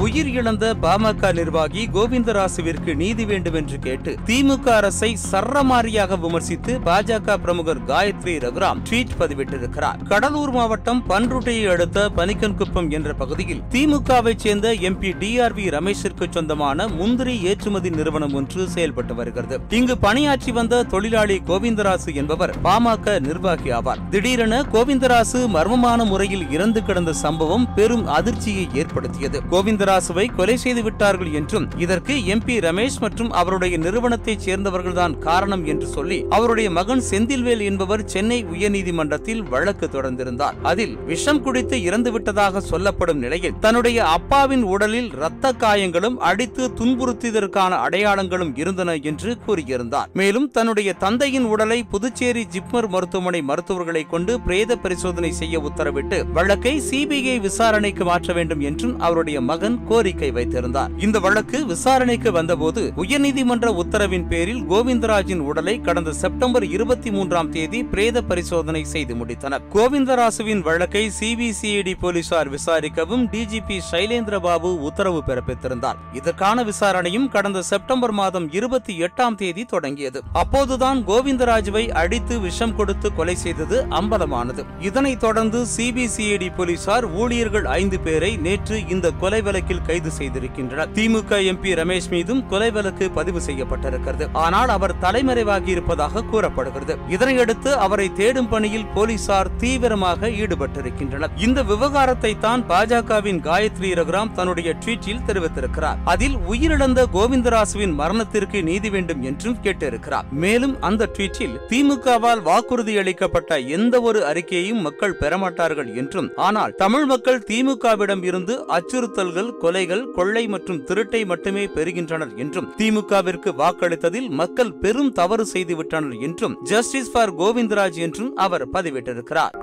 உயிர் இழந்த பாமக நிர்வாகி கோவிந்தராசுவிற்கு நீதி வேண்டும் என்று கேட்டு திமுக அரசை சர்ரமாரியாக விமர்சித்து பாஜக பிரமுகர் காயத்ரி ரகுராம் ட்வீட் பதிவிட்டிருக்கிறார். கடலூர் மாவட்டம் பன்ருட்டையை அடுத்த பனிக்கன்குப்பம் என்ற பகுதியில் திமுகவை சேர்ந்த எம்பி வி ரமேஷிற்கு சொந்தமான முந்திரி ஏற்றுமதி நிறுவனம் ஒன்று செயல்பட்டு வருகிறது. இங்கு பணியாற்றி வந்த தொழிலாளி கோவிந்தராசு என்பவர் பாமக நிர்வாகி ஆவார். திடீரென கோவிந்தராசு மர்மமான முறையில் இறந்து கிடந்த சம்பவம் பெரும் அதிர்ச்சியை ஏற்படுத்தியது. கோவிந்தராசுவை கொலை செய்து விட்டார்கள் என்றும் இதற்கு எம்பி ரமேஷ் மற்றும் அவருடைய நிறுவனத்தைச் சேர்ந்தவர்கள்தான் காரணம் என்று சொல்லி அவருடைய மகன் செந்தில்வேல் என்பவர் சென்னை உயர்நீதிமன்றத்தில் வழக்கு தொடர்ந்திருந்தார். அதில் விஷம் குடித்து இறந்துவிட்டதாக சொல்லப்படும் நிலையில் தன்னுடைய அப்பாவின் உடலில் இரத்த காயங்களும் அடித்து துன்புறுத்தியதற்கான அடையாளங்களும் இருந்தன என்று கூறியிருந்தார். மேலும் தன்னுடைய தந்தையின் உடலை புதுச்சேரி ஜிப்மர் மருத்துவமனை மருத்துவர்களை கொண்டு பிரேத பரிசோதனை செய்ய உத்தரவிட்டு வழக்கை சிபிஐ விசாரணைக்கு மாற்ற வேண்டும் என்றும் அவருடைய மகன் கோரிக்கை வைத்திருந்தார். இந்த வழக்கு விசாரணைக்கு வந்தபோது உயர்நீதிமன்ற உத்தரவின் பேரில் கோவிந்தராஜின் உடலை கடந்த செப்டம்பர் இருபத்தி மூன்றாம் தேதி பிரேத பரிசோதனை செய்து முடித்தனர். கோவிந்தராசுவின் வழக்கை சிபிசிஐடி போலீசார் விசாரிக்கவும் டிஜிபி சைலேந்திர பாபு உத்தரவு பிறப்பித்திருந்தார். இதற்கான விசாரணையும் கடந்த செப்டம்பர் மாதம் இருபத்தி எட்டாம் தேதி தொடங்கியது. அப்போதுதான் கோவிந்தராஜுவை அடித்து விஷம் கொடுத்து கொலை செய்தது அம்பலமானது. இதனைத் தொடர்ந்து சிபிசிஐடி போலீசார் ஊழியர்கள் ஐந்து பேரை நேற்று இந்த கொலை வழக்கில் கைது செய்திருக்கின்றனர். திமுக எம்பி ரமேஷ் மீதும் கொலை வழக்கு பதிவு செய்யப்பட்டிருக்கிறது. ஆனால் அவர் தலைமறைவாகி இருப்பதாக கூறப்படுகிறது. இதனையடுத்து அவரை தேடும் பணியில் போலீசார் தீவிரமாக ஈடுபட்டிருக்கின்றனர். இந்த விவகாரத்தை தான் பாஜகவின் காயத்ரி ரகுராம் தன்னுடைய ட்வீட்டில் தெரிவித்திருக்கிறார். அதில் உயிரிழந்த கோவிந்தராசுவின் மரணத்திற்கு நீதி வேண்டும் என்றும் கேட்டிருக்கிறார். மேலும் அந்த ட்வீட்டில் திமுகவால் வாக்குறுதி அளிக்கப்பட்ட எந்த ஒரு அறிக்கையையும் மக்கள் பெறமாட்டார்கள் என்றும் ஆனால் தமிழ் மக்கள் திமுகவிடம் இருந்து அச்சுறுத்தல்கள் கொலைகள் கொள்ளை மற்றும் திருட்டை மட்டுமே பெறுகின்றனர் என்றும் திமுகவிற்கு வாக்களித்ததில் மக்கள் பெரும் தவறு செய்துவிட்டனர் என்றும் ஜஸ்டிஸ் ஃபார் கோவிந்தராஜ் என்றும் அவர் பதிவிட்டிருக்கிறார்.